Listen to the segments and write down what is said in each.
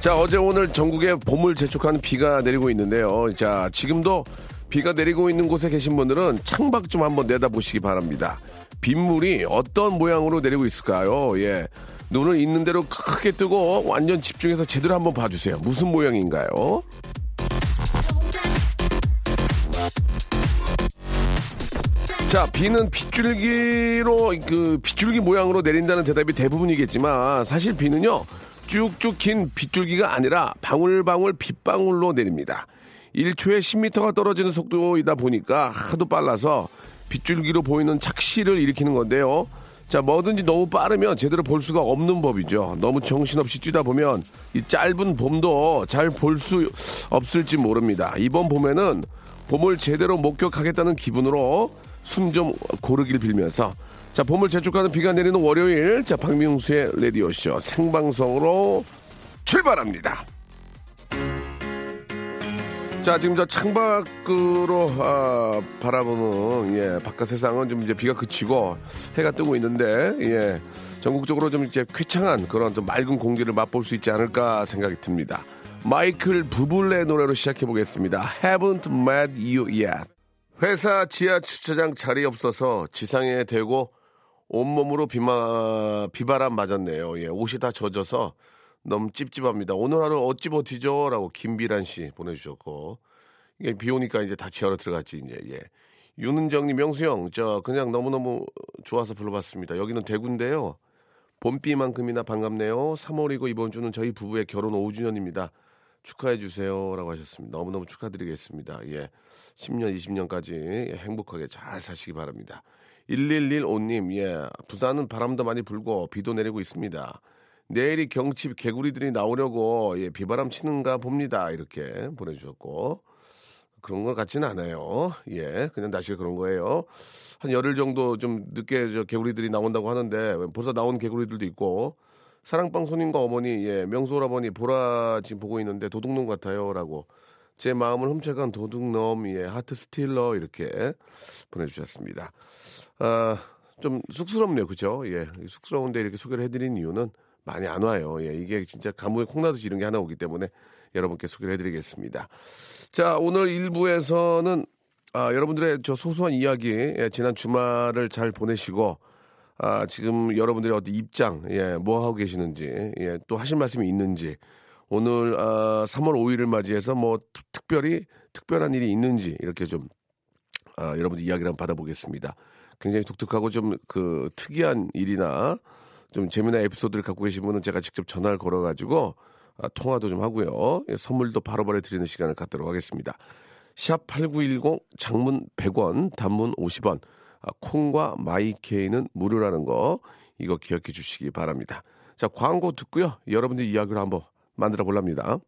자, 어제 오늘 전국에 봄을 재촉하는 비가 내리고 있는데요. 자, 지금도 비가 내리고 있는 곳에 계신 분들은 창밖 좀 한번 내다보시기 바랍니다. 빗물이 어떤 모양으로 내리고 있을까요? 예. 눈을 있는 대로 크게 뜨고 완전 집중해서 제대로 한번 봐주세요. 무슨 모양인가요? 자, 비는 빗줄기로, 그, 빗줄기 모양으로 내린다는 대답이 대부분이겠지만, 사실 비는요, 쭉쭉 긴 빗줄기가 아니라 방울방울 빗방울로 내립니다. 1초에 10m가 떨어지는 속도이다 보니까 하도 빨라서 빗줄기로 보이는 착시를 일으키는 건데요. 자, 뭐든지 너무 빠르면 제대로 볼 수가 없는 법이죠. 너무 정신없이 뛰다 보면 이 짧은 봄도 잘 볼 수 없을지 모릅니다. 이번 봄에는 봄을 제대로 목격하겠다는 기분으로 숨 좀 고르길 빌면서 자, 봄을 재촉하는 비가 내리는 월요일, 자, 박명수의 라디오쇼 생방송으로 출발합니다. 자, 지금 저 창밖으로 아, 바라보는 예, 바깥 세상은 좀 이제 비가 그치고 해가 뜨고 있는데 예, 전국적으로 좀 이제 쾌창한 그런 좀 맑은 공기를 맛볼 수 있지 않을까 생각이 듭니다. 마이클 부블레 노래로 시작해 보겠습니다. Haven't met you yet. 회사 지하 주차장 자리 없어서 지상에 대고 온몸으로 비마, 비바람 맞았네요. 예, 옷이 다 젖어서 너무 찝찝합니다. 오늘 하루 어찌 버티죠? 라고 김비란 씨 보내주셨고. 이게 비 오니까 이제 다 지하로 들어갔지, 이제, 예. 윤은정님, 명수형, 저 그냥 너무너무 좋아서 불러봤습니다. 여기는 대구인데요. 봄비만큼이나 반갑네요. 3월이고 이번 주는 저희 부부의 결혼 5주년입니다. 축하해 주세요. 라고 하셨습니다. 너무너무 축하드리겠습니다. 예. 10년, 20년까지 행복하게 잘 사시기 바랍니다. 1115님, 예. 부산은 바람도 많이 불고 비도 내리고 있습니다. 내일이 경칩 개구리들이 나오려고 예, 비바람 치는가 봅니다. 이렇게 보내주셨고. 그런 것 같지는 않아요. 예. 그냥 날씨가 그런 거예요. 한 열흘 정도 좀 늦게 저 개구리들이 나온다고 하는데 벌써 나온 개구리들도 있고 사랑방 손님과 어머니, 예, 명수 오라버니 보라 지금 보고 있는데 도둑놈 같아요. 라고 제 마음을 훔쳐간 도둑놈, 예, 하트 스틸러 이렇게 보내주셨습니다. 아, 좀 쑥스럽네요. 그죠? 예. 쑥스러운데 이렇게 소개를 해드린 이유는 많이 안 와요. 예. 이게 진짜 가무에 콩나듯이 이런 게 하나 오기 때문에 여러분께 소개를 해드리겠습니다. 자, 오늘 1부에서는 아, 여러분들의 저 소소한 이야기, 예, 지난 주말을 잘 보내시고, 아, 지금 여러분들의 어떤 입장, 예, 뭐 하고 계시는지, 예, 또 하실 말씀이 있는지, 오늘, 아, 3월 5일을 맞이해서 뭐 특별히, 특별한 일이 있는지, 이렇게 좀, 아, 여러분들 이야기를 한번 받아보겠습니다. 굉장히 독특하고 좀 그 특이한 일이나 좀 재미난 에피소드를 갖고 계신 분은 제가 직접 전화를 걸어가지고 아, 통화도 좀 하고요. 예, 선물도 바로바로 드리는 시간을 갖도록 하겠습니다. 샵 8910 장문 100원, 단문 50원, 아, 콩과 마이케이는 무료라는 거 이거 기억해 주시기 바랍니다. 자, 광고 듣고요. 여러분들 이야기를 한번 만들어 볼랍니다.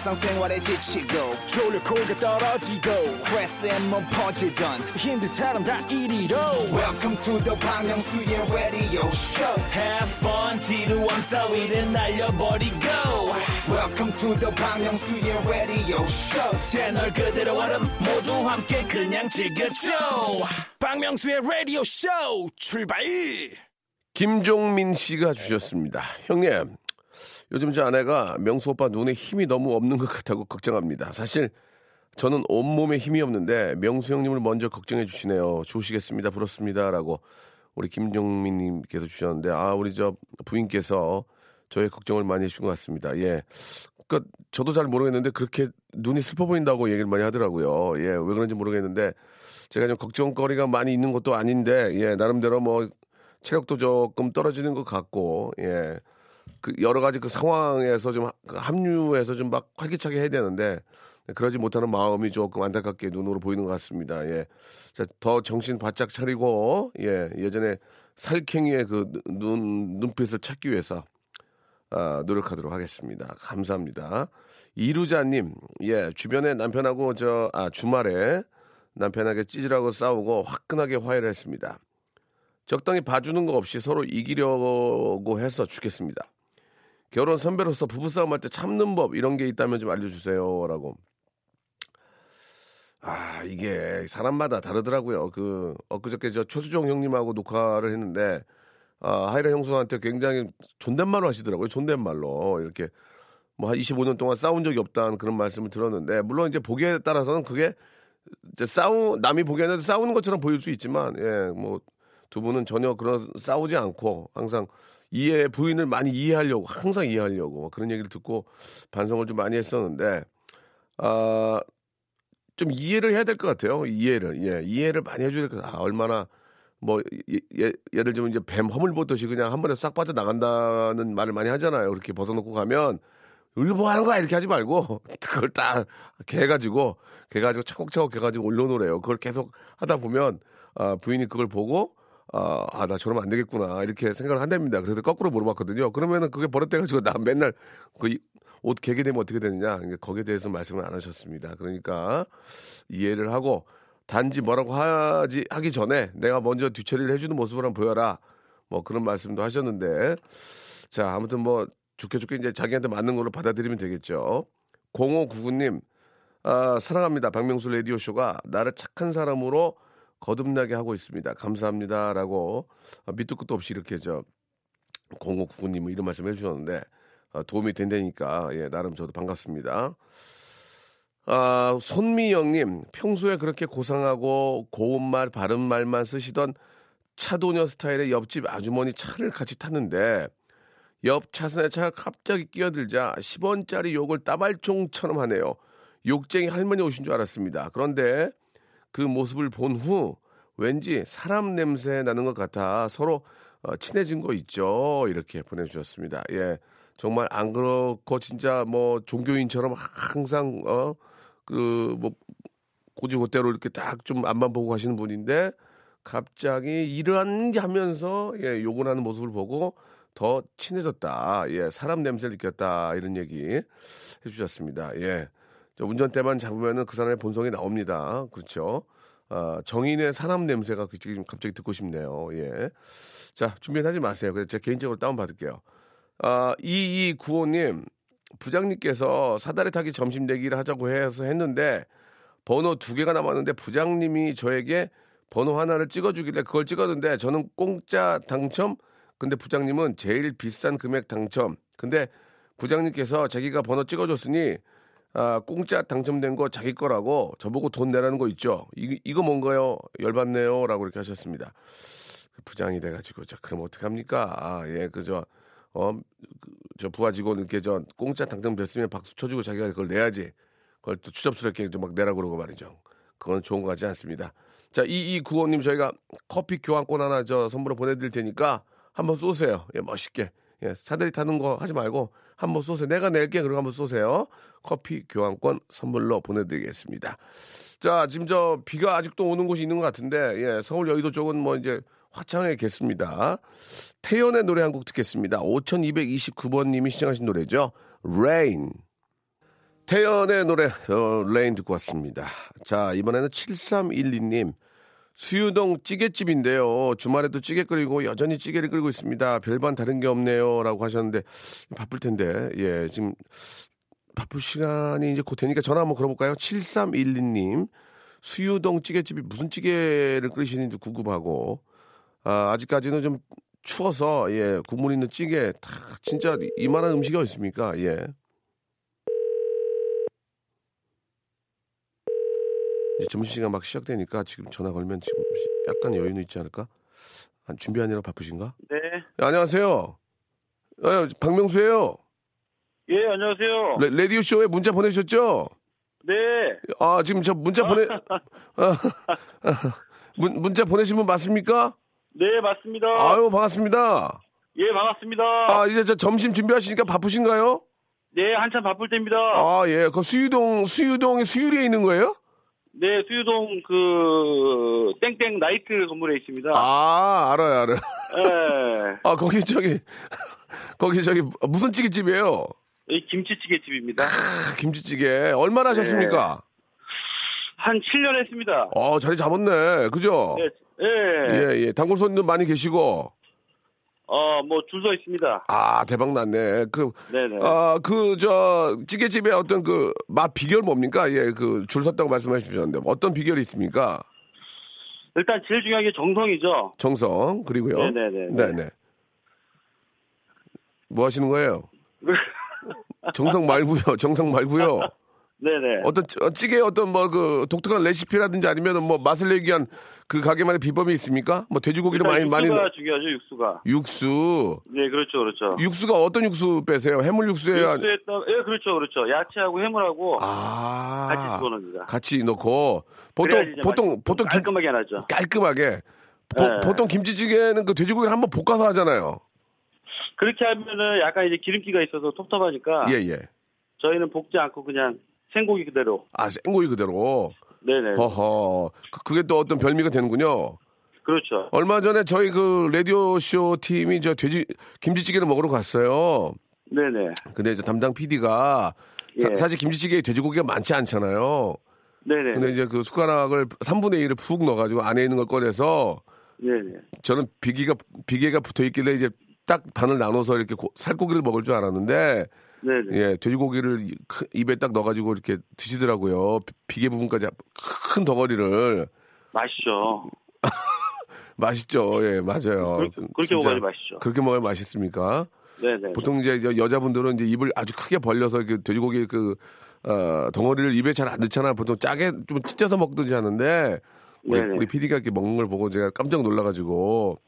일상생활에 지치고, 졸려 코가 떨어지고, 스트레스에 몸 퍼지던, 힘든 사람 다 이리로. welcome to the Bang Myung-soo's radio show Have fun 지루함 따위를 날려버리고 welcome to the Bang Myung-soo's radio show 채널 그대로 얼음 모두 함께 그냥 즐겨줘 박명수의 라디오 쇼 출발! 김종민 씨가 주셨습니다. 형님, 요즘 제 아내가 명수 오빠 눈에 힘이 너무 없는 것 같다고 걱정합니다. 사실 저는 온몸에 힘이 없는데 명수 형님을 먼저 걱정해 주시네요. 좋으시겠습니다. 부럽습니다. 라고 우리 김종민 님께서 주셨는데 아, 우리 저 부인께서 저의 걱정을 많이 해주신 것 같습니다. 예. 그 저도 잘 모르겠는데 그렇게 눈이 슬퍼 보인다고 얘기를 많이 하더라고요. 예. 왜 그런지 모르겠는데 제가 좀 걱정거리가 많이 있는 것도 아닌데 예. 나름대로 뭐 체력도 조금 떨어지는 것 같고 예. 그 여러 가지 그 상황에서 좀 하- 그 합류해서 좀 막 활기차게 해야 되는데 그러지 못하는 마음이 조금 안타깝게 눈으로 보이는 것 같습니다. 예. 자, 더 정신 바짝 차리고 예. 예전에 살쾡이의 그 눈 눈빛을 찾기 위해서 아, 노력하도록 하겠습니다. 감사합니다. 이루자님, 예, 주변에 남편하고 저, 아, 주말에 남편에게 찌질하고 싸우고 화끈하게 화해를 했습니다. 적당히 봐주는 거 없이 서로 이기려고 해서 죽겠습니다. 결혼 선배로서 부부싸움 할 때 참는 법 이런 게 있다면 좀 알려주세요라고. 아 이게 사람마다 다르더라고요. 그 엊그저께 저 최수종 형님하고 녹화를 했는데 아, 하이라 형수한테 굉장히 존댓말로 하시더라고요. 존댓말로 이렇게 뭐 한 25년 동안 싸운 적이 없다는 그런 말씀을 들었는데 물론 이제 보기에 따라서는 그게 이제 싸우 남이 보기에는 싸우는 것처럼 보일 수 있지만 예뭐 두 분은 전혀 그런 싸우지 않고 항상 이해 부인을 많이 이해하려고 항상 이해하려고 그런 얘기를 듣고 반성을 좀 많이 했었는데 아 좀 이해를 해야 될 것 같아요. 이해를 예 이해를 많이 해줘야 될 것 같아요. 아, 얼마나 뭐 예, 예, 예를 들면 이제 뱀 허물 보듯이 그냥 한 번에 싹 빠져 나간다는 말을 많이 하잖아요. 그렇게 벗어놓고 가면 우리 뭐 하는 거야 이렇게 하지 말고 그걸 딱 개가지고 개가지고 차곡차곡 개가지고 올려놓으래요. 그걸 계속 하다 보면 아, 부인이 그걸 보고 아, 아, 나 저러면 안 되겠구나. 이렇게 생각을 한답니다. 그래서 거꾸로 물어봤거든요. 그러면은 그게 버릇돼가지고 나 맨날 그 옷 개게 되면 어떻게 되느냐. 거기에 대해서 말씀을 안 하셨습니다. 그러니까 이해를 하고 단지 뭐라고 하지, 하기 전에 내가 먼저 뒤처리를 해주는 모습을 한번 보여라. 뭐 그런 말씀도 하셨는데. 자, 아무튼 뭐 좋게 좋게 이제 자기한테 맞는 걸로 받아들이면 되겠죠. 0599님, 아, 사랑합니다. 박명수 라디오쇼가 나를 착한 사람으로 거듭나게 하고 있습니다. 감사합니다라고 아, 밑도 끝도 없이 이렇게 저 0599님은 이런 말씀 해주셨는데 아, 도움이 된다니까 예 나름 저도 반갑습니다. 아 손미영님 평소에 그렇게 고상하고 고운 말 바른 말만 쓰시던 차도녀 스타일의 옆집 아주머니 차를 같이 탔는데 옆 차선에 차가 갑자기 끼어들자 10원짜리 욕을 따발총처럼 하네요. 욕쟁이 할머니 오신 줄 알았습니다. 그런데 그 모습을 본 후 왠지 사람 냄새 나는 것 같아 서로 어, 친해진 거 있죠. 이렇게 보내주셨습니다. 예. 정말 안 그렇고 진짜 뭐 종교인처럼 항상 어 그 뭐 고지고대로 이렇게 딱 좀 앞만 보고 가시는 분인데 갑자기 이러한 하면서 예 욕을 하는 모습을 보고 더 친해졌다. 예 사람 냄새를 느꼈다 이런 얘기 해주셨습니다. 예 운전대만 잡으면은 그 사람의 본성이 나옵니다. 그렇죠. 아, 정인의 사람 냄새가 지금 갑자기 듣고 싶네요. 예. 자, 준비하지 마세요. 그래서 제가 개인적으로 다운받을게요. 아, 2295님, 부장님께서 사다리 타기 점심 내기를 하자고 해서 했는데, 번호 두 개가 남았는데, 부장님이 저에게 번호 하나를 찍어주길래 그걸 찍었는데, 저는 공짜 당첨? 근데 부장님은 제일 비싼 금액 당첨. 근데 부장님께서 자기가 번호 찍어줬으니, 아, 공짜 당첨된 거 자기 거라고 저보고 돈 내라는 거 있죠. 이, 이거 뭔가요? 열받네요. 라고 이렇게 하셨습니다. 그 부장이 돼가지고, 자, 그럼 어떡합니까? 아, 예, 그저, 어, 그, 저 부하 직원 이렇게 저 공짜 당첨됐으면 박수 쳐주고 자기가 그걸 내야지. 그걸 또 추잡스럽게 좀 막 내라고 그러고 말이죠. 그건 좋은 거 같지 않습니다. 자, 이이구호님 저희가 커피 교환권 하나 저 선물로 보내드릴 테니까 한번 쏘세요. 예, 멋있게. 예, 사다리 타는 거 하지 말고 한번 쏘세요. 내가 낼게. 그리고 한번 쏘세요. 커피 교환권 선물로 보내드리겠습니다. 자, 지금 저 비가 아직도 오는 곳이 있는 것 같은데, 예, 서울 여의도 쪽은 뭐 이제 화창하겠습니다. 태연의 노래 한 곡 듣겠습니다. 5229번님이 시청하신 노래죠. Rain. 태연의 노래, 어, Rain 듣고 왔습니다. 자, 이번에는 7312님. 수유동 찌개집인데요. 주말에도 찌개 끓이고 여전히 찌개를 끓이고 있습니다. 별반 다른 게 없네요. 라고 하셨는데, 바쁠 텐데, 예, 지금 바쁠 시간이 이제 곧 되니까 전화 한번 걸어볼까요? 7312님. 수유동 찌개집이 무슨 찌개를 끓이시는지 궁금하고, 아, 아직까지는 좀 추워서, 예, 국물 있는 찌개, 다, 진짜 이만한 음식이 어디 있습니까? 예. 이제 점심시간 막 시작되니까 지금 전화 걸면 지금 약간 여유는 있지 않을까? 안 준비하느라 바쁘신가? 네. 네, 안녕하세요. 어, 박명수예요. 예, 안녕하세요. 레, 라디오 쇼에 문자 보내셨죠? 네. 아 지금 저 문자 보내 아, 문, 문자 보내신 분 맞습니까? 네, 맞습니다. 아유 반갑습니다. 예, 반갑습니다. 아 이제 저 점심 준비하시니까 바쁘신가요? 네, 한참 바쁠 때입니다. 아 예, 그 수유동 수유동의 수유리에 있는 거예요? 네, 수유동 그 땡땡 나이트 건물에 있습니다. 아 알아요 알아요. 예. 아 거기 저기 거기 저기 무슨 찌개집이에요? 이 김치찌개 집입니다. 아, 김치찌개 얼마나 하셨습니까? 한 7년 했습니다. 어 자리 잡았네, 그죠? 네. 예. 예, 예. 단골 손님도 많이 계시고. 어, 뭐, 줄 서 있습니다. 아, 대박 났네. 그, 네네. 아, 그, 저, 찌개집의 어떤 그, 맛 비결 뭡니까? 예, 그, 줄 섰다고 말씀해 주셨는데, 어떤 비결이 있습니까? 일단 제일 중요한 게 정성이죠. 정성, 그리고요. 네네네. 네네. 뭐 하시는 거예요? 정성 말고요, 정성 말고요. 네네. 어떤 찌- 어, 찌개 어떤 뭐 그 독특한 레시피라든지 아니면 뭐 맛을 내기 위한 그 가게만의 비법이 있습니까? 뭐 돼지고기를 많이 많이 육수가 넣- 중요하죠, 육수가. 육수 네, 그렇죠, 그렇죠. 육수가 어떤 육수 빼세요? 해물 육수에 따 예, 그렇죠, 그렇죠. 야채하고 해물하고 아 같이 집어넣습니다. 같이 넣고 보통 보통 보통 김, 깔끔하게 나죠. 깔끔하게 보, 네. 보통 김치찌개는 그 돼지고기를 한번 볶아서 하잖아요. 그렇게 하면은 약간 이제 기름기가 있어서 텁텁하니까 예 예. 저희는 볶지 않고 그냥 생고기 그대로. 아 생고기 그대로. 네네. 허허. 그, 그게 또 어떤 별미가 되는군요. 그렇죠. 얼마 전에 저희 그 라디오 쇼 팀이 저 돼지 김치찌개를 먹으러 갔어요. 네네. 근데 이제 담당 PD가 예. 사실 김치찌개에 돼지고기가 많지 않잖아요. 네네. 근데 이제 그 숟가락을 3분의 1을 푹 넣어가지고 안에 있는 걸 꺼내서 네네. 저는 비계가 비계가 붙어 있길래 이제 딱 반을 나눠서 이렇게 고- 살코기를 먹을 줄 알았는데 네네. 예 돼지고기를 입에 딱 넣어가지고 이렇게 드시더라고요 비- 비계 부분까지 큰 덩어리를 맛있죠. 맛있죠 예 맞아요 그 렇게, 그렇게 진짜 먹어야지 맛있죠. 그렇게 먹어야 맛있습니까 네네. 보통 이제 여- 여자분들은 이제 입을 아주 크게 벌려서 그 돼지고기 그 어, 덩어리를 입에 잘 안 넣잖아요 보통 짜게 좀 찢어서 먹든지 하는데 우리, 네네. 우리 PD가 이렇게 먹는 걸 보고 제가 깜짝 놀라가지고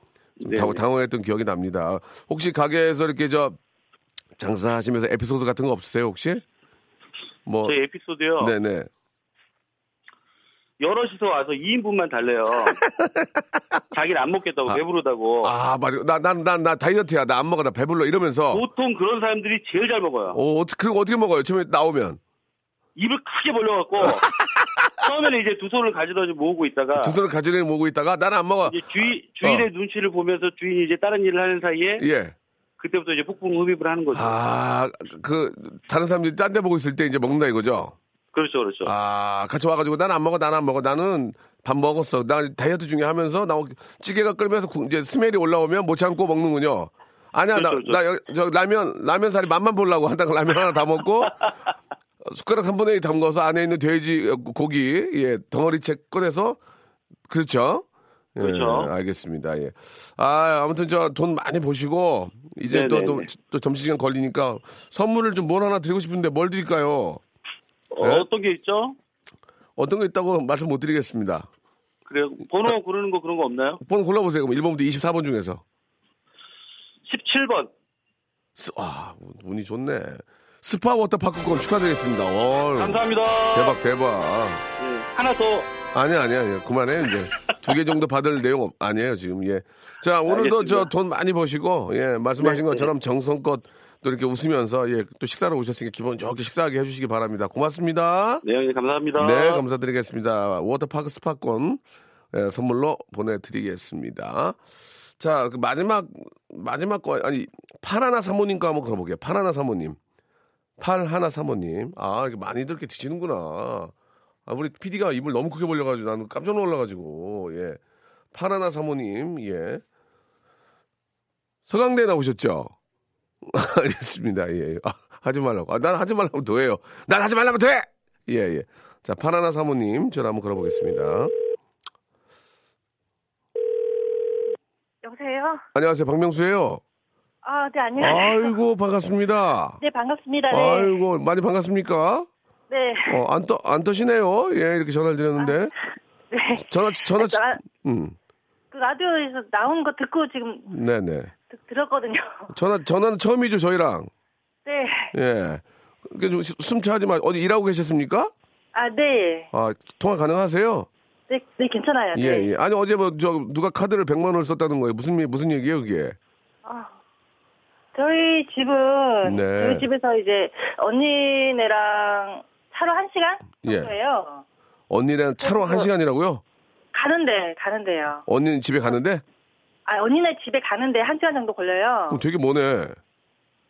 좀 당황했던 기억이 납니다. 혹시 가게에서 이렇게 저 장사하시면서 에피소드 같은 거 없으세요 혹시? 뭐 저희 에피소드요. 네네. 여럿이서 와서 2인분만 달래요. 자기는 안 먹겠다고 배부르다고. 아 맞아. 나 난 난 나 다이어트야. 나 안 먹어. 나 배불러. 이러면서. 보통 그런 사람들이 제일 잘 먹어요. 어 어떻게 그리고 어떻게 먹어요? 처음에 나오면. 입을 크게 벌려갖고. 처음에는 이제 두 손을 가지다 모으고 있다가. 두 손을 가지를 모고 있다가 나는 안 먹어. 이제 주인 주인의 눈치를 보면서 주인이 이제 다른 일을 하는 사이에 예. 그때부터 이제 폭풍 흡입을 하는 거죠. 아, 그, 다른 사람들이 딴 데 보고 있을 때 이제 먹는다 이거죠? 그렇죠, 그렇죠. 아, 같이 와가지고 나는 안 먹어, 나는 안 먹어. 나는 밥 먹었어. 나 다이어트 중에 하면서 나 찌개가 끓면서 구- 이제 스멜이 올라오면 못 참고 먹는군요. 아니야, 나, 그렇죠, 나, 여- 저 라면, 라면 살이 맛만 보려고 하다가 라면 하나 다 먹고 숟가락 한 번에 담궈서 안에 있는 돼지 어, 고기, 예, 덩어리 채 꺼내서 그렇죠? 예, 그렇죠. 알겠습니다. 예. 아, 아무튼 저 돈 많이 보시고 이제 또, 또. 또 점심시간 걸리니까 선물을 좀 뭘 하나 드리고 싶은데 뭘 드릴까요? 어, 네? 어떤 게 있죠? 어떤 거 있다고 말씀 못 드리겠습니다. 그래요. 번호 고르는 거 그런 거 없나요? 번 골라보세요. 그럼 1번부터 24번 중에서. 17번. 스- 아, 운- 운이 좋네. 스파 워터파크권 축하드리겠습니다. 어, 감사합니다. 대박, 대박. 예, 하나 더. 아니야, 아니야, 아니야. 그만해, 이제. 두 개 정도 받을 내용 없- 아니에요, 지금. 예. 자, 오늘도 저. 돈 많이 버시고, 예, 말씀하신 네, 것처럼 정성껏 또 이렇게 웃으면서, 예, 또 식사를 오셨으니까 기분 좋게 식사하게 해주시기 바랍니다. 고맙습니다. 네, 형님 감사합니다. 네, 감사드리겠습니다. 워터파크 스파권 예, 선물로 보내드리겠습니다. 자, 그 마지막, 마지막 거, 아니, 팔하나 사모님 거 한번 걸어볼게요. 팔하나 사모님. 팔 하나 사모님. 아, 이렇게 많이들 이렇게 드시는구나. 아, 우리 PD가 입을 너무 크게 벌려가지고 나는 깜짝 놀라가지고, 예. 팔하나 사모님, 예. 서강대 나오셨죠? 알겠습니다, 예. 아, 하지 말라고. 아, 난 하지 말라고 더해요. 난 하지 말라고 더해! 예, 예. 자, 파라나 사모님, 전화 한번 걸어보겠습니다. 여보세요? 안녕하세요, 박명수예요 아, 네, 안녕하세요. 아이고, 반갑습니다. 네, 반갑습니다. 네. 아이고, 많이 반갑습니까? 네. 어, 안 떠, 안 떠시네요. 예, 이렇게 전화를 드렸는데. 네. 전화, 전화, 치- 나, 음, 그 라디오에서 나온 거 듣고 지금 네네. 드- 들었거든요. 전화, 전화는 처음이죠, 저희랑. 네. 예. 그게 좀 시- 숨차하지 마. 어디 일하고 계셨습니까? 아, 네. 아, 통화 가능하세요? 네, 네, 괜찮아요. 네. 예, 예. 아니, 어제 뭐, 저, 누가 카드를 100만 원을 썼다는 거예요. 무슨, 무슨 얘기예요, 그게? 아, 저희 집은 네. 저희 집에서 이제 언니네랑 차로 한 시간 예. 정도예요. 언니랑 차로 한 시간이라고요? 가는데 가는데요. 언니는 집에 가는데? 아, 언니네 집에 가는데 한 시간 정도 걸려요. 그럼 되게 머네.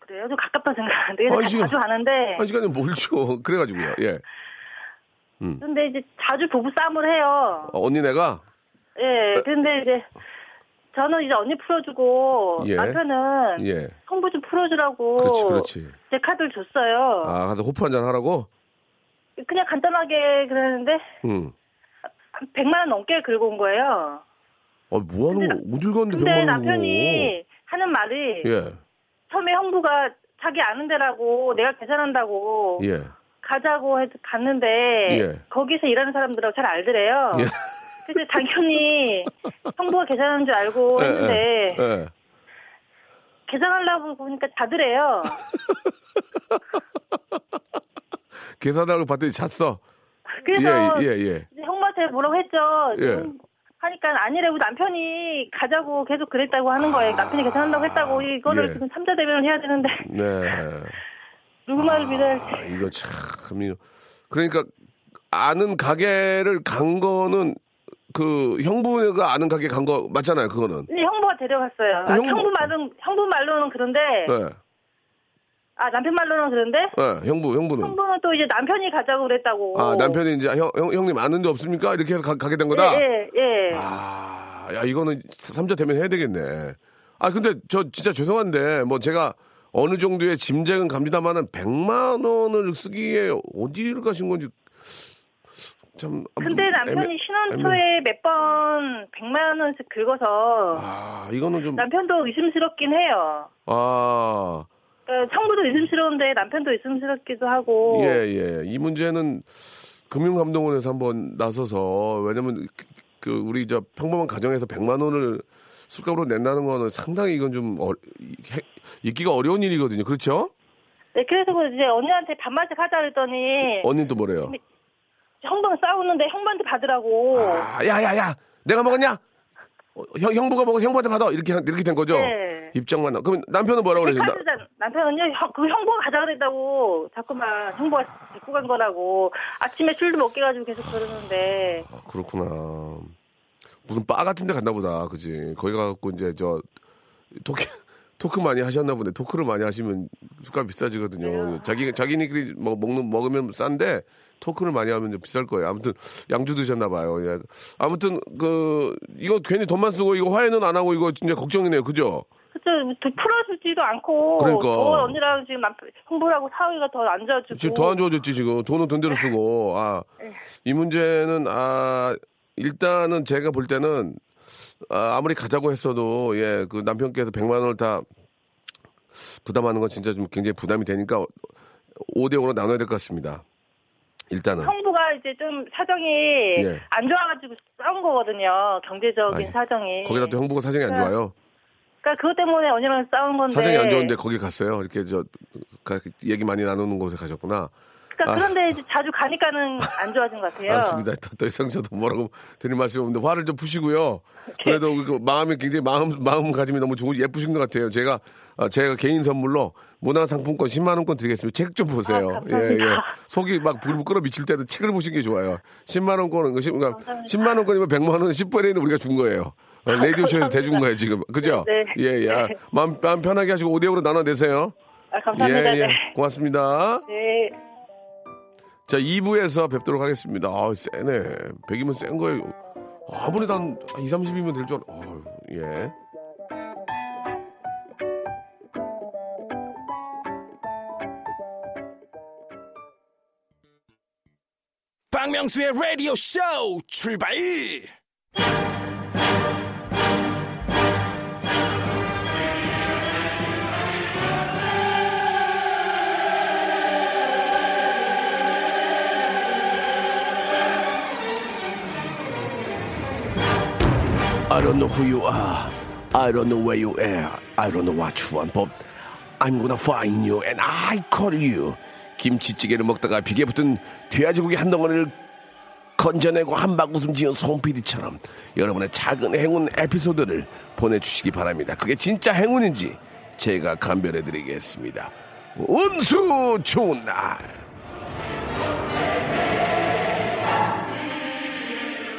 그래요? 좀 가깝다 생각하는데 아니, 지금- 자주 가는데 한 시간이 멀죠. 그래가지고요. 예. 근데 이제 자주 부부 싸움을 해요. 어, 언니네가 예, 근데 이제 저는 이제 언니 풀어주고 예. 남편은 예. 형부 좀 풀어주라고 그렇지, 그렇지. 제 카드를 줬어요. 아, 가서 호프 한잔 하라고? 그냥 간단하게 그랬는데 응. 한 100만 원 넘게 긁어 온 거예요. 어, 뭐 하는 거? 어딜 갔는데 근데 병원을 남편이 하는 말이 예. 처음에 형부가 자기 아는 데라고 내가 계산한다고 예. 가자고 해서 갔는데 예. 거기서 일하는 사람들하고 잘 알더래요. 예. 그래서 당연히 형부가 계산하는 줄 알고 했는데 예. 예. 계산하려고 보니까 자더래요. 계산하고 봤더니 잤어. 그래서 예, 예, 예. 이제 형부한테 뭐라고 했죠. 예. 좀 하니까 아니라고 남편이 가자고 계속 그랬다고 하는 거예요. 남편이 계산한다고 했다고 이거를 예. 지금 삼자 대면을 해야 되는데 네. 누구 말을 믿어야 아, 이거 참. 이거. 그러니까 아는 가게를 간 거는 그 형부가 아는 가게 간 거 맞잖아요. 그거는. 근데 형부가 데려갔어요. 그 아, 형부- 형부 말은 형부 말로는 그런데 예. 아 남편 말로는 그런데 예. 형부, 형부는. 형부는 또 이제 남편이 가자고 그랬다고. 아, 남편이 이제 형, 형, 형님 아는 데 없습니까? 이렇게 해서 가, 가게 된 거다? 예, 예. 예. 아, 야, 이거는 삼자 대면 해야 되겠네. 아, 근데 저 진짜 죄송한데, 뭐 제가 어느 정도의 짐작은 갑니다만은 100만 원을 쓰기에 어디를 가신 건지 참. 근데 남편이 애매- 신혼초에 몇 번 100만 원씩 긁어서 아, 이거는 좀. 남편도 의심스럽긴 해요. 아, 그러니까 형부도 의심스러운데 남편도 의심스럽기도 하고. 예, 예. 이 문제는 금융감독원에서 한번 나서서, 왜냐면 그, 그 우리 저 평범한 가정에서 100만 원을 술값으로 낸다는 거는 상당히 이건 좀 어, 해- 있기가 어려운 일이거든요. 그렇죠? 네, 그래서 그 이제 언니한테 반말씩 하자 그랬더니 언니도 뭐래요? 형부랑 싸우는데 형부한테 받으라고. 아, 야, 야, 야, 내가 먹었냐? 어, 형, 형부가 먹어, 형부한테 받아. 이렇게, 이렇게 된 거죠? 네. 입장만. 나- 그럼 남편은 뭐라고 그러죠? 나-. 남편은요, 형, 그 형부가 가자 그랬다고 자꾸만 형부가 데리고 간 거라고 아침에 술도 먹게 가지고 계속 그러는데 아, 그렇구나. 무슨 바 같은 데 갔나 보다. 그지? 거기 가갖고 이제 저, 토크, 토크 많이 하셨나 보네. 토크를 많이 하시면 술값 비싸지거든요. 자기, 자기네끼리 뭐 먹는, 먹으면 싼데, 토크를 많이 하면 좀 비쌀 거예요. 아무튼, 양주 드셨나 봐요. 예. 아무튼, 그, 이거 괜히 돈만 쓰고, 이거 화해는 안 하고, 이거 진짜 걱정이네요. 그죠? 그쵸 더 풀어주지도 않고 그러니까. 저 언니랑 지금 형부라고 사위가 더 안 좋아지고 지금 더 안 좋아졌지 지금 돈은 돈대로 쓰고 아 이 문제는 아 일단은 제가 볼 때는 아, 아무리 가자고 했어도 예 그 남편께서 100만 원을 다 부담하는 건 진짜 좀 굉장히 부담이 되니까 5대 5로 나눠야 될 것 같습니다. 일단은 형부가 이제 좀 사정이 예. 안 좋아가지고 싸운 거거든요 경제적인 아니, 사정이 거기다 또 형부가 사정이 안 네. 좋아요. 그러니까 그것 때문에 언니랑 싸운 건데 사정이 안 좋은데 거기 갔어요. 이렇게 저 가- 얘기 많이 나누는 곳에 가셨구나. 그러니까 아. 그런데 이제 자주 가니까는 안 좋아진 것 같아요 알았습니다. 더, 더 이상 저도 뭐라고 드릴 말씀이 없는데 화를 좀 푸시고요. 그래도 그 마음이 굉장히 마음 마음가짐이 너무 좋은 예쁘신 것 같아요. 제가 어, 제가 개인 선물로 문화상품권 10만 원권 드리겠습니다. 책 좀 보세요. 아, 감사합니다. 예, 예. 속이 막불 끓어 미칠 때도 책을 보시는 게 좋아요. 10만 원권은 그 10, 그러니까 10만 원권이면 100만 원은 10번에는 우리가 준 거예요. 어, 라디오 쇼에서 대준 거예요 지금. 그죠? 네. 예, 예. 아, 네. 마음, 마음 편하게 하시고 5대 5로 나눠 내세요. 아, 감사합니다 예, 예. 네. 고맙습니다. 네. 자, 2부에서 뵙도록 하겠습니다. 아, 세네. 100이면 센 거예요. 아무래도 한 2, 30이면 될 줄 알아. 어휴, 예. 박명수의 라디오 쇼 출발! I don't know who you are. I don't know where you are. I don't know what you want, but I'm gonna find you and I call you. 김치찌개를 먹다가 비계 붙은 돼지고기 한 덩어리를 건져내고 한박 웃음 지은 송 PD처럼 여러분의 작은 행운 에피소드를 보내주시기 바랍니다. 그게 진짜 행운인지 제가 감별해드리겠습니다. 운수 좋은 날.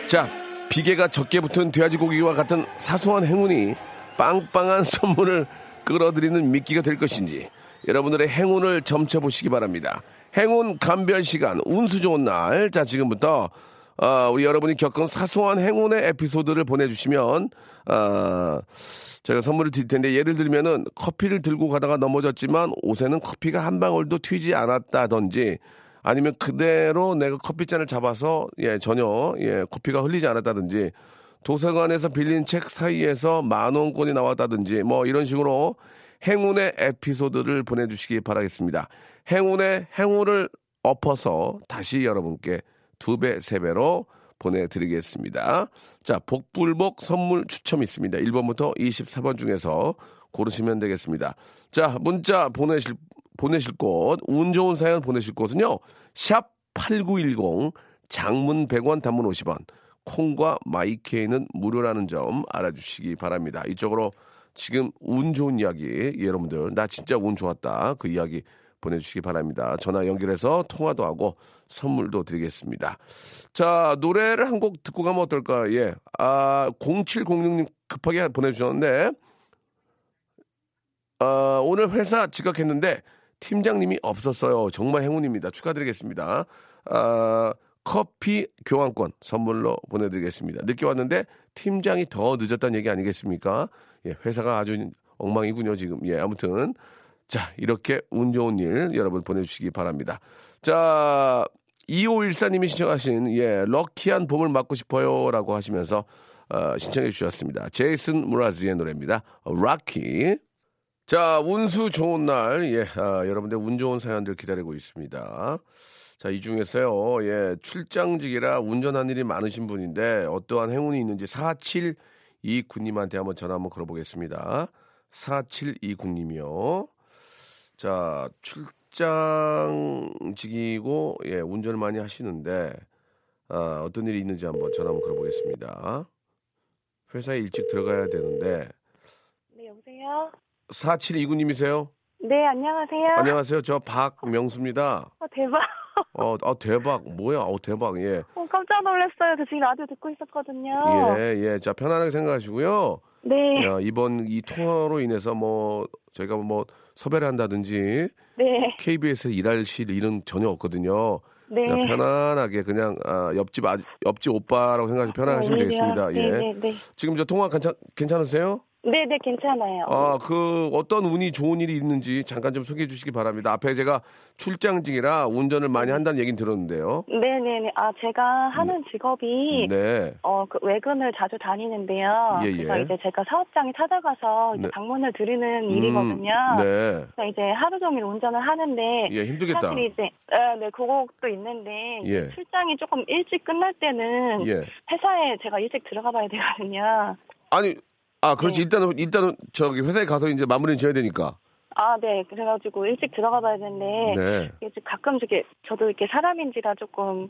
자, 비계가 적게 붙은 돼지고기와 같은 사소한 행운이 빵빵한 선물을 끌어들이는 미끼가 될 것인지 여러분들의 행운을 점쳐보시기 바랍니다. 행운 감별 시간, 운수 좋은 날. 자, 지금부터 어, 우리 여러분이 겪은 사소한 행운의 에피소드를 보내주시면 어, 저희가 선물을 드릴 텐데 예를 들면은 커피를 들고 가다가 넘어졌지만 옷에는 커피가 한 방울도 튀지 않았다든지 아니면 그대로 내가 커피잔을 잡아서 예 전혀 예 커피가 흘리지 않았다든지 도서관에서 빌린 책 사이에서 만 원권이 나왔다든지 뭐 이런 식으로 행운의 에피소드를 보내주시기 바라겠습니다. 행운의 행운을 엎어서 다시 여러분께 두 배, 세 배로 보내드리겠습니다. 자, 복불복 선물 추첨 있습니다. 1번부터 24번 중에서 고르시면 되겠습니다. 자, 문자 보내실, 보내실 곳, 운 좋은 사연 보내실 곳은요, 샵 8910, 장문 100원, 단문 50원, 콩과 마이케이는 무료라는 점 알아주시기 바랍니다. 이쪽으로 지금 운 좋은 이야기, 여러분들, 나 진짜 운 좋았다. 그 이야기 보내주시기 바랍니다. 전화 연결해서 통화도 하고 선물도 드리겠습니다. 자, 노래를 한 곡 듣고 가면 어떨까? 예. 아, 0706님 급하게 보내주셨는데, 아, 오늘 회사 지각했는데 팀장님이 없었어요. 정말 행운입니다. 축하드리겠습니다. 아, 커피 교환권 선물로 보내드리겠습니다. 늦게 왔는데 팀장이 더 늦었다는 얘기 아니겠습니까? 예, 회사가 아주 엉망이군요, 지금. 예, 아무튼. 자, 이렇게 운 좋은 일 여러분 보내주시기 바랍니다. 자, 2514님이 신청하신, 예, 럭키한 봄을 맞고 싶어요. 라고 하시면서, 어, 신청해 주셨습니다. 제이슨 무라즈의 노래입니다. 락키. 자, 운수 좋은 날, 예, 아, 여러분들 운 좋은 사연들 기다리고 있습니다. 자, 이 중에서요, 예, 출장직이라 운전한 일이 많으신 분인데, 어떠한 행운이 있는지 4729님한테 한번 전화 한번 걸어보겠습니다. 4729님이요. 자, 출장직이고, 예, 운전을 많이 하시는데, 아, 어떤 일이 있는지 한번 전화 한번 걸어보겠습니다. 회사에 일찍 들어가야 되는데, 네, 여보세요? 4729님이세요? 네, 안녕하세요. 안녕하세요. 저 박명수입니다. 어, 대박. 어, 아, 대박. 뭐야? 어, 대박. 예. 어, 깜짝 놀랐어요. 저 지금 라디오 듣고 있었거든요. 예, 예. 자, 편안하게 생각하시고요. 네. 야, 이번 이 통화로 인해서 뭐, 저희가 뭐, 섭외를 한다든지, 네. KBS에 일할 실 일은 전혀 없거든요. 네. 그냥 편안하게 그냥, 아, 옆집, 아, 옆집 오빠라고 생각하시면 편하게 하시면 오히려. 되겠습니다. 예. 네, 네, 네. 지금 저 통화 괜찮, 괜찮으세요? 네, 네, 괜찮아요. 아, 그 어떤 운이 좋은 일이 있는지 잠깐 좀 소개해 주시기 바랍니다. 앞에 제가 출장직이라 운전을 많이 한다는 얘기는 들었는데요. 네, 네, 네. 아, 제가 하는 직업이 네. 어, 그 외근을 자주 다니는데요. 예, 그래서 예. 이제 제가 사업장에 찾아가서 이제 네. 방문을 드리는 음, 일이거든요. 네. 그래서 이제 하루 종일 운전을 하는데 예, 힘들겠다. 사실 이제 에, 네, 그것도 있는데 예. 출장이 조금 일찍 끝날 때는 예. 회사에 제가 일찍 들어가 봐야 되거든요. 아니, 아, 그렇지. 네. 일단은, 일단은 저기 회사에 가서 이제 마무리는 지어야 되니까. 아, 네. 그래가지고 일찍 들어가 봐야 되는데 네. 이게 가끔 이렇게 저도 이렇게 사람인지라 조금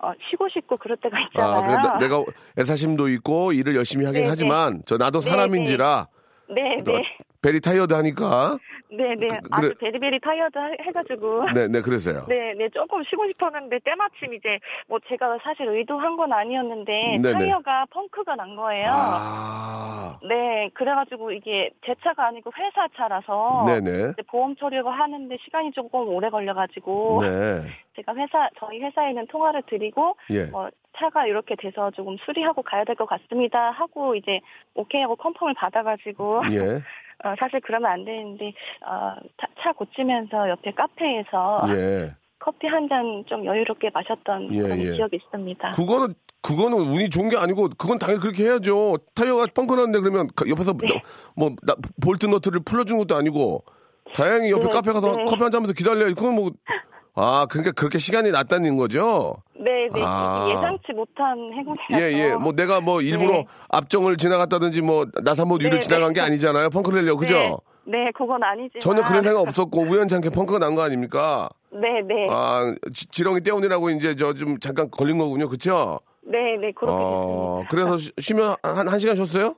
어, 쉬고 싶고 그럴 때가 있잖아요. 아, 그래, 내- 내가 애사심도 있고 일을 열심히 하긴 네, 하지만 저 나도 네, 사람인지라 네, 또 네. very tired 하니까. 네, 네. 그- 아주 그래. very very tired 하- 해가지고. 네, 네, 그래서요. 네, 네, 조금 쉬고 싶었는데 때마침 이제 뭐 제가 사실 의도한 건 아니었는데 네네. 타이어가 펑크가 난 거예요. 아, 네, 그래가지고 이게 제 차가 아니고 회사 차라서 네네. 이제 보험 처리를 하는데 시간이 조금 오래 걸려가지고 네. 제가 회사 저희 회사에 있는 통화를 드리고 예. 어, 차가 이렇게 돼서 조금 수리하고 가야 될 것 같습니다 하고 이제 오케이 하고 컨펌을 받아가지고 예. 어, 사실 그러면 안 되는데 어, 차, 차 고치면서 옆에 카페에서 예. 커피 한 잔 좀 여유롭게 마셨던 예, 그런 예. 기억이 있습니다. 그거는 그거는 운이 좋은 게 아니고 그건 당연히 그렇게 해야죠. 타이어가 펑크 났는데 그러면 그 옆에서 네. 뭐 나- 볼트 너트를 풀어주는 것도 아니고 다행히 옆에 네, 카페 가서 네. 커피 한 잔 하면서 기다려. 그건 뭐 아, 그러니까 그렇게 시간이 났다는 거죠? 네, 네. 아. 예상치 못한 행운이라서. 예, 예. 뭐 내가 뭐 일부러 네. 앞정을 지나갔다든지 뭐 나사못 위를 네, 지나간 네. 게 아니잖아요. 펑크를 내려고. 그죠? 네, 네, 그건 아니지만. 전혀 그런 생각 없었고 우연찮게 펑크가 난 거 아닙니까? 네, 네. 아, 지, 지렁이 떼운이라고 이제 저 좀 잠깐 걸린 거군요. 그쵸? 네, 네, 그렇게 어, 됐습니다. 그래서 쉬- 쉬면 한, 한 시간 쉬었어요?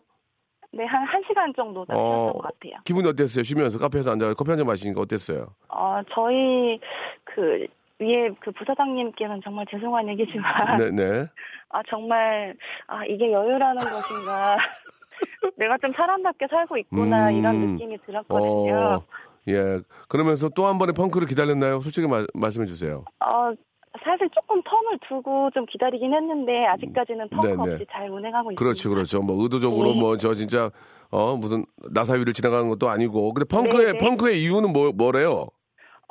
네, 한, 한 시간 정도 다 쉬었던 것 같아요. 기분이 어땠어요? 쉬면서 카페에서 앉아 커피 한 잔 마시니까 어땠어요? 어, 저희, 그, 위에 그 부사장님께는 정말 죄송한 얘기지만. 네, 네. 아, 정말, 아, 이게 여유라는 것인가. 내가 좀 사람답게 살고 있구나, 음. 이런 느낌이 들었거든요. 어, 예. 그러면서 또 한 번의 펑크를 기다렸나요? 솔직히 말, 말씀해 주세요. 어, 사실 조금 텀을 두고 좀 기다리긴 했는데 아직까지는 펑크 네, 네. 없이 잘 운행하고 있습니다. 그렇죠, 그렇죠. 뭐 의도적으로 네. 뭐저 진짜 어 무슨 나사위를 지나가는 것도 아니고. 근데 펑크의 네, 네. 펑크의 이유는 뭐 뭐래요?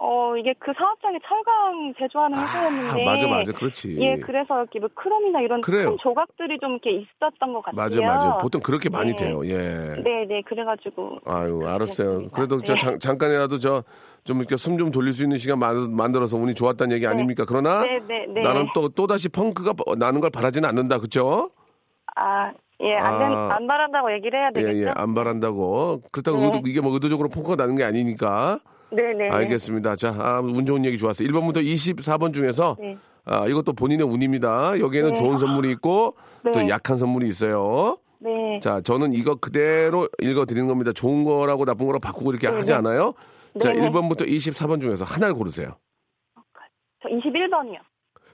어, 이게 그 사업장이 철강 제조하는 아, 회사였는데. 맞아, 맞아, 그렇지. 예, 그래서 이렇게 뭐 크롬이나 이런 그래요. 큰 조각들이 좀 이렇게 있었던 것 같아요. 맞아, 맞아. 보통 그렇게 많이 네. 돼요. 예. 네, 네, 그래가지고. 아유, 알았어요. 그래도 저 네. 잠, 잠깐이라도 저 좀 이렇게 숨 좀 돌릴 수 있는 시간 만, 만들어서 운이 좋았다는 얘기 아닙니까? 그러나 네, 네, 네. 나는 또 또다시 펑크가 나는 걸 바라지는 않는다. 그죠? 아, 예, 안, 된, 아. 안 바란다고 얘기를 해야 예, 되겠죠? 예. 안 바란다고. 그렇다고 네. 의도, 이게 뭐 의도적으로 펑크가 나는 게 아니니까. 네, 네. 알겠습니다. 자, 아, 운 좋은 얘기 좋았어요. 1번부터 24번 중에서 네. 아, 이것도 본인의 운입니다. 여기에는 네. 좋은 선물이 있고 또 네. 약한 선물이 있어요. 네. 자, 저는 이거 그대로 읽어 드리는 겁니다. 좋은 거라고 나쁜 거라고 바꾸고 이렇게 하지 네. 않아요. 자, 네, 네. 1번부터 24번 중에서 하나를 고르세요. 저 21번이요.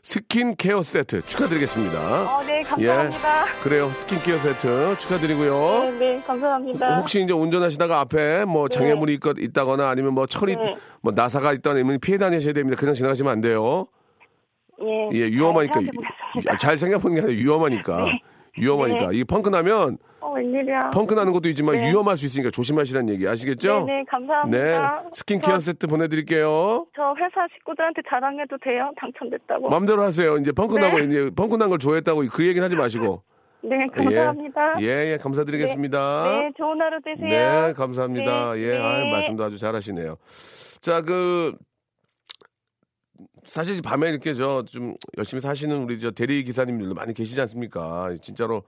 스킨케어 세트 축하드리겠습니다. 어, 네, 감사합니다. 그래요. 스킨케어 세트 축하드리고요. 네, 네, 감사합니다. 혹시 이제 운전하시다가 앞에 뭐 장애물이 있, 있다거나 아니면 뭐 철이 네. 뭐 나사가 아니면 피해 다니셔야 됩니다. 그냥 지나가시면 안 돼요. 예, 예, 위험하니까. 잘 생각해보겠습니다. 아, 게 아니라 위험하니까. 위험하니까. 네. 이 펑크 나면 어, 웬일이야. 펑크 나는 것도 있지만 네. 위험할 수 있으니까 조심하시라는 얘기 아시겠죠? 네, 네, 감사합니다. 네. 스킨케어 저, 세트 보내드릴게요. 저 회사 식구들한테 자랑해도 돼요? 당첨됐다고. 마음대로 하세요. 이제 펑크 네. 나고 이제 펑크 난 걸 좋아했다고 그 얘기는 하지 마시고. 네, 감사합니다. 예, 예, 감사드리겠습니다. 네, 좋은 하루 되세요. 네, 감사합니다. 네, 예, 네. 아유, 말씀도 아주 잘하시네요. 자, 그 사실 밤에 이렇게 저 좀 열심히 사시는 우리 저 대리 기사님들도 많이 계시지 않습니까? 진짜로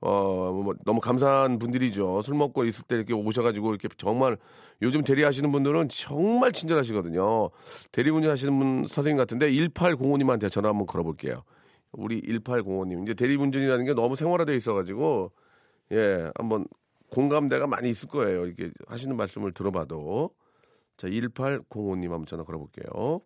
어, 뭐, 너무 감사한 분들이죠. 술 먹고 있을 때 이렇게 오셔가지고 이렇게 정말 요즘 대리하시는 분들은 정말 친절하시거든요. 대리 운전하시는 분 선생님 같은데 1805님한테 전화 한번 걸어볼게요. 우리 1805님. 이제 대리 운전이라는 게 너무 생활화되어 있어가지고 예, 한번 공감대가 많이 있을 거예요. 이렇게 하시는 말씀을 들어봐도. 자, 1805님 한번 전화 걸어볼게요.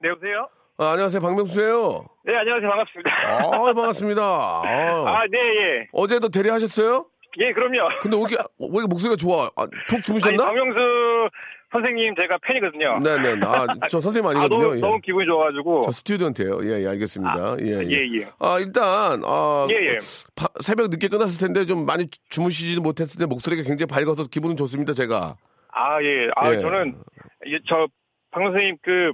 네, 여보세요? 아, 안녕하세요. 박명수예요 네, 안녕하세요. 반갑습니다. 아, 반갑습니다. 아, 아, 네, 예. 어제도 대리하셨어요? 예, 그럼요. 근데 왜 이렇게, 왜 목소리가 좋아? 아, 푹 아니, 주무셨나? 박명수 선생님 제가 팬이거든요. 네 네. 아, 저 선생님 아, 아니거든요. 너무, 예. 너무 기분이 좋아 가지고. 저 스튜디언트예요. 예, 예, 알겠습니다. 예, 예. 예, 예. 아, 일단, 아, 예, 예. 바- 새벽 늦게 끝났을 텐데 좀 많이 주무시지 못했을 때 목소리가 굉장히 밝아서 기분은 좋습니다, 제가. 아, 예. 아, 예. 저는, 이- 저, 박명수 선생님 그,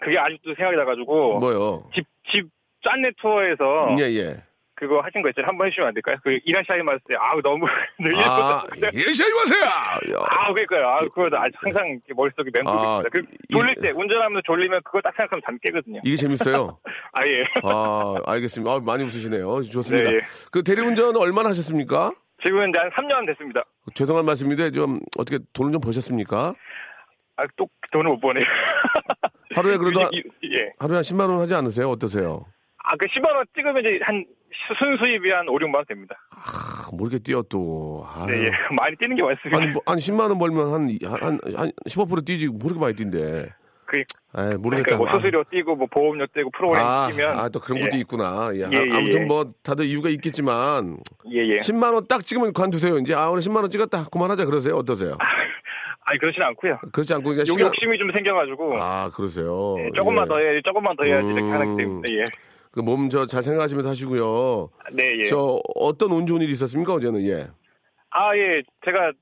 그게 아직도 생각이 나가지고. 뭐요? 집, 집, 짠내 투어에서. 예, 예. 그거 하신 거 있잖아요. 한 번 해주시면 안 될까요? 그, 마스 때, 아우, 너무. 아, 늘렸거든요. 예시하지 마세요! 야. 아, 그러니까요. 아, 그거 아직 항상 머릿속에 맴돌고 아, 있습니다. 그, 이- 졸릴 때, 운전하면서 졸리면 그거 딱 생각하면 잠 깨거든요. 이게 재밌어요. 아, 예. 아, 알겠습니다. 아, 많이 웃으시네요. 좋습니다. 네, 예. 그 대리운전 얼마나 하셨습니까? 지금 이제 한 3년 됐습니다. 죄송한 말씀인데 좀 어떻게 돈을 좀 버셨습니까? 아, 또 돈을 못 버네요. 하루에 그래도 한- 이- 예. 하루에 한 10만 원 하지 않으세요? 어떠세요? 아, 그 10만 원 찍으면 이제 한 순수입이 한 5, 6만 원 됩니다. 아, 모르게 뛰어 또. 아유. 네, 예. 많이 뛰는 게 많습니다. 아니, 뭐, 아니 10만 원 벌면 한, 한, 한, 15% 뛰지, 모르게 많이 뛴대. 그, 아 모르겠다. 그러니까 뭐 수수료 뛰고 뭐 보험료 떼고 프로그램 아, 뛰면. 아, 또 그런 것도 예. 있구나. 예. 예, 예, 아무튼 예. 뭐, 다들 이유가 있겠지만, 예, 예. 10만 원 딱 찍으면 관두세요. 이제, 아, 오늘 10만 원 찍었다. 그만하자. 그러세요. 어떠세요? 아니, 그렇진 않고요. 그렇지 않고, 욕, 시간. 욕심이 좀 생겨가지고. 아, 그러세요. 예, 조금만 예. 더 해야지, 조금만 더 해야지, 이렇게 음. 하기 때문에, 예. 그 몸 저 잘 생각하시면서 하시고요. 네, 예. 저, 어떤 운 좋은 일이 있었습니까? 어제는, 예. 아, 예. 제가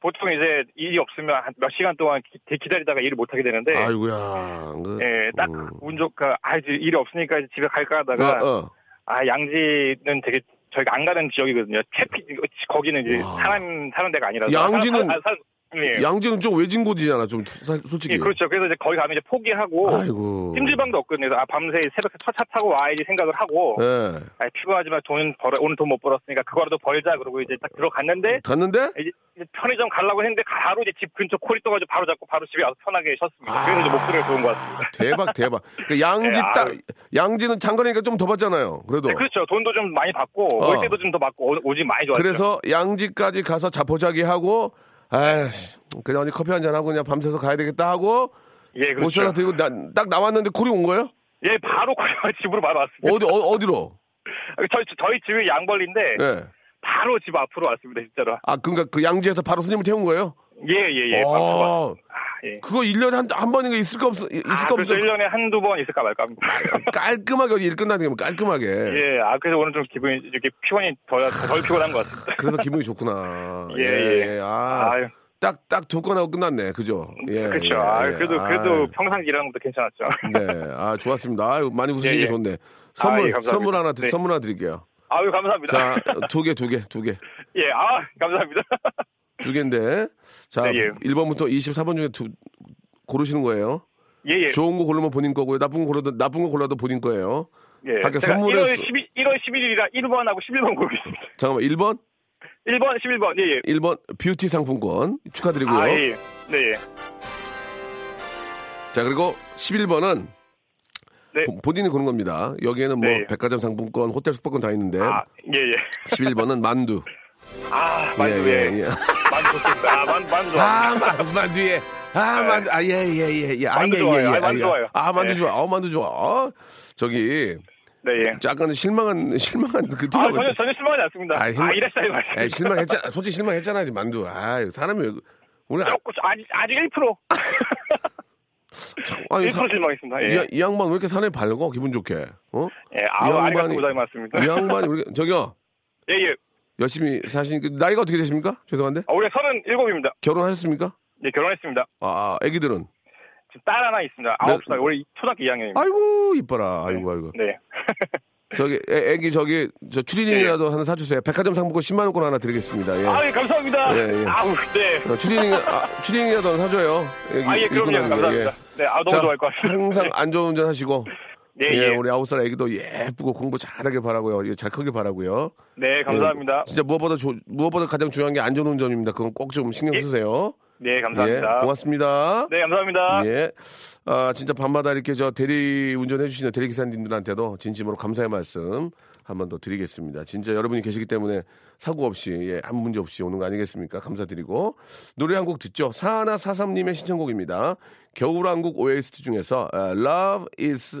보통 이제 일이 없으면 한몇 시간 동안 기, 기다리다가 일을 못 하게 되는데. 아이고야. 그, 예, 딱 음. 운 좋까, 아, 이제 일이 없으니까 이제 집에 갈까 하다가. 어, 어. 아, 양지는 되게 저희가 안 가는 지역이거든요. 채피, 거기는 이제 와. 사람, 사는 데가 아니라서. 양지는- 사, 사, 사, 예. 양지는 좀 외진 곳이잖아. 좀, 사- 솔직히. 예, 그렇죠. 그래서 이제 거기 가면 이제 포기하고. 아이고. 찜질방도 없거든요. 그래서 아, 밤새 새벽에 첫차 타고 와야지 생각을 하고. 예. 아, 피곤하지만 돈 벌어, 오늘 돈 못 벌었으니까 그거라도 벌자. 그러고 이제 딱 들어갔는데. 갔는데? 이제 이제 편의점 가려고 했는데 바로 이제 집 근처 코리 떠가지고 바로 잡고 바로 집에 와서 편하게 쉬었습니다. 아. 그래서 이제 목소리가 좋은 것 같습니다. 대박, 대박. 그 양지 네, 딱. 양지는 장거리니까 좀 더 받잖아요. 그래도. 네, 그렇죠. 돈도 좀 많이 받고 어. 올 때도 좀 더 받고 오- 오지 많이 좋았죠. 그래서 양지까지 가서 자포자기 하고, 아이씨, 그냥 어디 커피 한 잔 하고 그냥 밤새서 가야 되겠다 하고, 예, 그렇죠. 5천 원 들고 나, 딱 나왔는데 콜이 온 거예요? 예, 바로 집으로 바로 왔습니다. 어디, 어, 어디로? 저희, 저희 집이 양벌리인데 예. 바로 집 앞으로 왔습니다, 진짜로. 아, 그러니까 그 양지에서 바로 손님을 태운 거예요? 예, 예, 예. 아, 예. 그거 1년에 한, 한 번인가 있을까 없, 있을까 아, 없어? 그래서 1년에 한두 번 있을까 말까 합니다. 깔끔하게 일 끝나는 게 깔끔하게. 예, 아, 그래서 오늘 좀 기분이, 이렇게 피곤이 덜, 덜 피곤한 것 같습니다. 그래서 기분이 좋구나. 예, 예. 아, 아유. 딱, 딱 두 건 하고 끝났네. 그죠? 예. 그렇죠. 예, 아, 예. 그래도, 아, 그래도 평상 일하는 것도 괜찮았죠. 네. 아, 좋았습니다. 아유, 많이 예, 게 예. 좋네. 선물, 아, 예. 선물 하나, 드- 네. 선물 하나 드릴게요. 아유, 감사합니다. 자, 두 개, 두 개, 두 개. 예, 아, 감사합니다. 두 개인데. 자, 네, 예. 1번부터 24번 중에 두, 고르시는 거예요. 예, 예. 좋은 거 고르면 본인 거고요. 나쁜 거 골라도, 나쁜 거 골라도 본인 거예요. 예. 제가 선물에 1월, 수- 12, 1월 11일이라 1번하고 11번 고르겠습니다. 잠깐만, 1번? 1번, 11번. 예, 예. 1번 뷰티 상품권 축하드리고요. 아, 예, 예. 네, 예. 자, 그리고 11번은 네. 본인이 고른 겁니다. 여기에는 뭐 네. 백화점 상품권, 호텔 숙박권 다 있는데 아, 예, 예. 11번은 만두. 아, 만두, 예, 예. 예, 예. 만두 좋습니다. 아, 만, 만두. 좋아. 아, 만- 만두에. 아, 만두. 아, 예, 예, 예. 예. 아, 만두 예, 예. 예. 아, 만두 예. 좋아요. 아, 만두 네. 좋아. 어, 만두 좋아. 어, 저기 네, 예. 약간 실망한 실망한 그 아, 티가 전혀, 전혀 실망하지 않습니다. 아, 아, 실망- 이랬어요, 말씀. 에 실망했잖아. 솔직히 실망했잖아, 이 만두. 아, 사람이 왜- 우리 아, 조금, 아직, 아직 1%. 아니 1% 사- 실망했습니다. 이, 예. 이 양반 왜 이렇게 산에 밝고 기분 좋게? 어? 예, 아우, 아리가또 고자이마스입니다. 이 양반이 우리 저기요 예, 예. 열심히 사신 그 나이가 어떻게 되십니까? 죄송한데 아, 올해 37입니다. 결혼하셨습니까? 예, 결혼했습니다. 아, 아 애기들은 지금 딸 하나 있습니다. 네. 9살. 올해 초등학교 2학년입니다. 아이고 이뻐라 아이고 아이고 네. 저기 애, 애기 저기 저 추리닝이라도 하나 사주세요 백화점 상품권 10만 원권 하나 드리겠습니다 예. 아, 예, 감사합니다. 예, 예. 아우, 네. 어, 추리닝 아, 추리닝이라도 하나 사줘요 아, 예, 입고 그럼요. 다니게, 감사합니다. 네, 아, 너무 자, 좋아할 것 같습니다. 항상 안전 운전 하시고 네, 예, 예. 우리 아홉 살 애기도 예쁘고 공부 잘하길 바라고요. 예, 잘 크길 바라고요. 네, 감사합니다. 예, 진짜 무엇보다 조- 무엇보다 가장 중요한 게 안전 운전입니다. 그건 꼭 좀 신경 예. 쓰세요. 네, 감사합니다. 예, 고맙습니다. 네, 감사합니다. 예. 아, 진짜 밤마다 이렇게 저 대리 운전해 주시는 대리기사님들한테도 진심으로 감사의 말씀 한 번 더 드리겠습니다. 진짜 여러분이 계시기 때문에 사고 없이, 예, 아무 문제 없이 오는 거 아니겠습니까? 감사드리고. 노래 한 곡 듣죠. 사하나 사삼님의 신청곡입니다. 겨울왕국 OST 중에서, 아, Love is,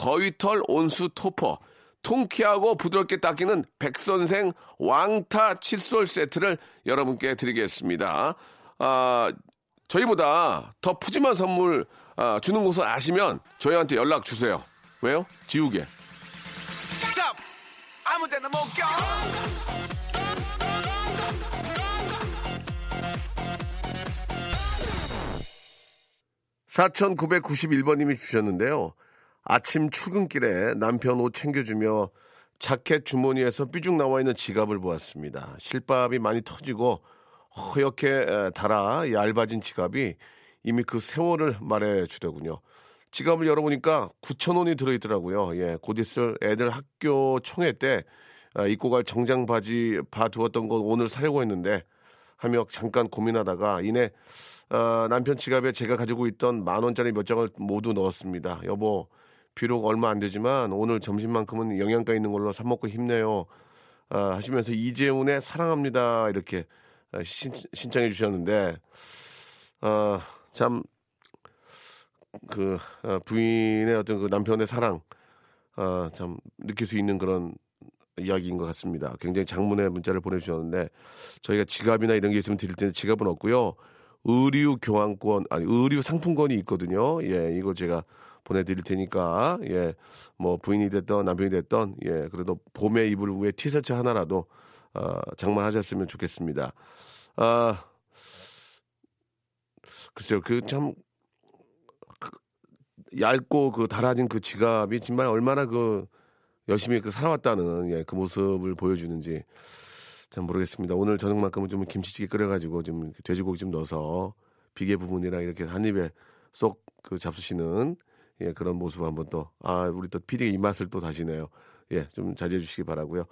거위털 온수 토퍼, 통키하고 부드럽게 닦이는 백선생 왕타 칫솔 세트를 여러분께 드리겠습니다. 아, 저희보다 더 푸짐한 선물 아, 주는 곳을 아시면 저희한테 연락 주세요. 왜요? 지우개. 아무 데나 못 가. 4991번님이 주셨는데요. 아침 출근길에 남편 옷 챙겨주며 자켓 주머니에서 삐죽 나와 있는 지갑을 보았습니다. 실밥이 많이 터지고 허옇게 에, 달아 얇아진 지갑이 이미 그 세월을 말해 주더군요. 지갑을 열어보니까 9천 원이 들어있더라고요. 예, 곧 있을 애들 학교 총회 때 아, 입고 갈 정장 바지 봐두었던 거 오늘 살려고 했는데 하며 잠깐 고민하다가 이내 어, 남편 지갑에 제가 가지고 있던 만 원짜리 몇 장을 모두 넣었습니다. 여보, 비록 얼마 안 되지만 오늘 점심만큼은 영양가 있는 걸로 사 먹고 힘내요. 아, 하시면서 이재훈의 사랑합니다 이렇게 아, 신, 신청해 주셨는데 아, 참, 그, 아, 부인의 어떤 그 남편의 사랑, 아, 참, 느낄 수 있는 그런 이야기인 것 같습니다. 굉장히 장문의 문자를 보내주셨는데, 저희가 지갑이나 이런 게 있으면 드릴 때는 지갑은 없고요. 의류 교환권, 아니, 의류 상품권이 있거든요. 예, 이거 제가 보내드릴 테니까, 예, 뭐 부인이 됐던 남편이 됐던, 예, 그래도 봄에 입을 위해 티셔츠 하나라도, 어, 장만하셨으면 좋겠습니다. 아, 글쎄요, 그참 얇고 그 달아진 그 지갑이 정말 얼마나 그 열심히 그 살아왔다는 예, 그 모습을 보여주는지 참 모르겠습니다. 오늘 저녁만큼은 좀 김치찌개 끓여가지고 좀 돼지고기 좀 넣어서 비계 부분이랑 이렇게 한 입에 쏙 그 잡수시는 예, 그런 모습 한번 또, 아, 우리 또 피디의 입맛을 또 다시네요. 예, 좀 자제해 주시기 바라고요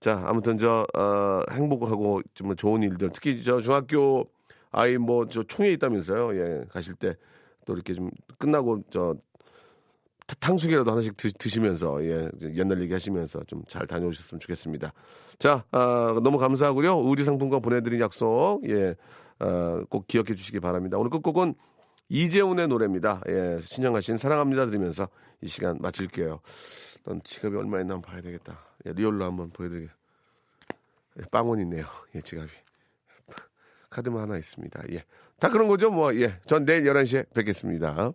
자, 아무튼 저, 어, 행복하고 좀 좋은 일들, 특히 저 중학교 아이 뭐 저 총회 있다면서요. 예, 가실 때 또 이렇게 좀 끝나고 저 탕수육이라도 하나씩 드, 시면서 예, 옛날 얘기 하시면서 좀 잘 다녀오셨으면 좋겠습니다. 자, 아, 너무 감사하고요. 의류 상품권 보내드린 약속 예, 아, 꼭 기억해 주시기 바랍니다. 오늘 끝곡은 이재훈의 노래입니다. 예, 신청하신 사랑합니다 들으면서 이 시간 마칠게요. 넌 지갑이 얼마 있나 한번 봐야 되겠다. 예, 리얼로 한번 보여드리겠습니다. 예, 빵원 있네요. 예, 지갑이. 카드만 하나 있습니다. 예. 다 그런 거죠, 뭐. 예. 전 내일 11시에 뵙겠습니다.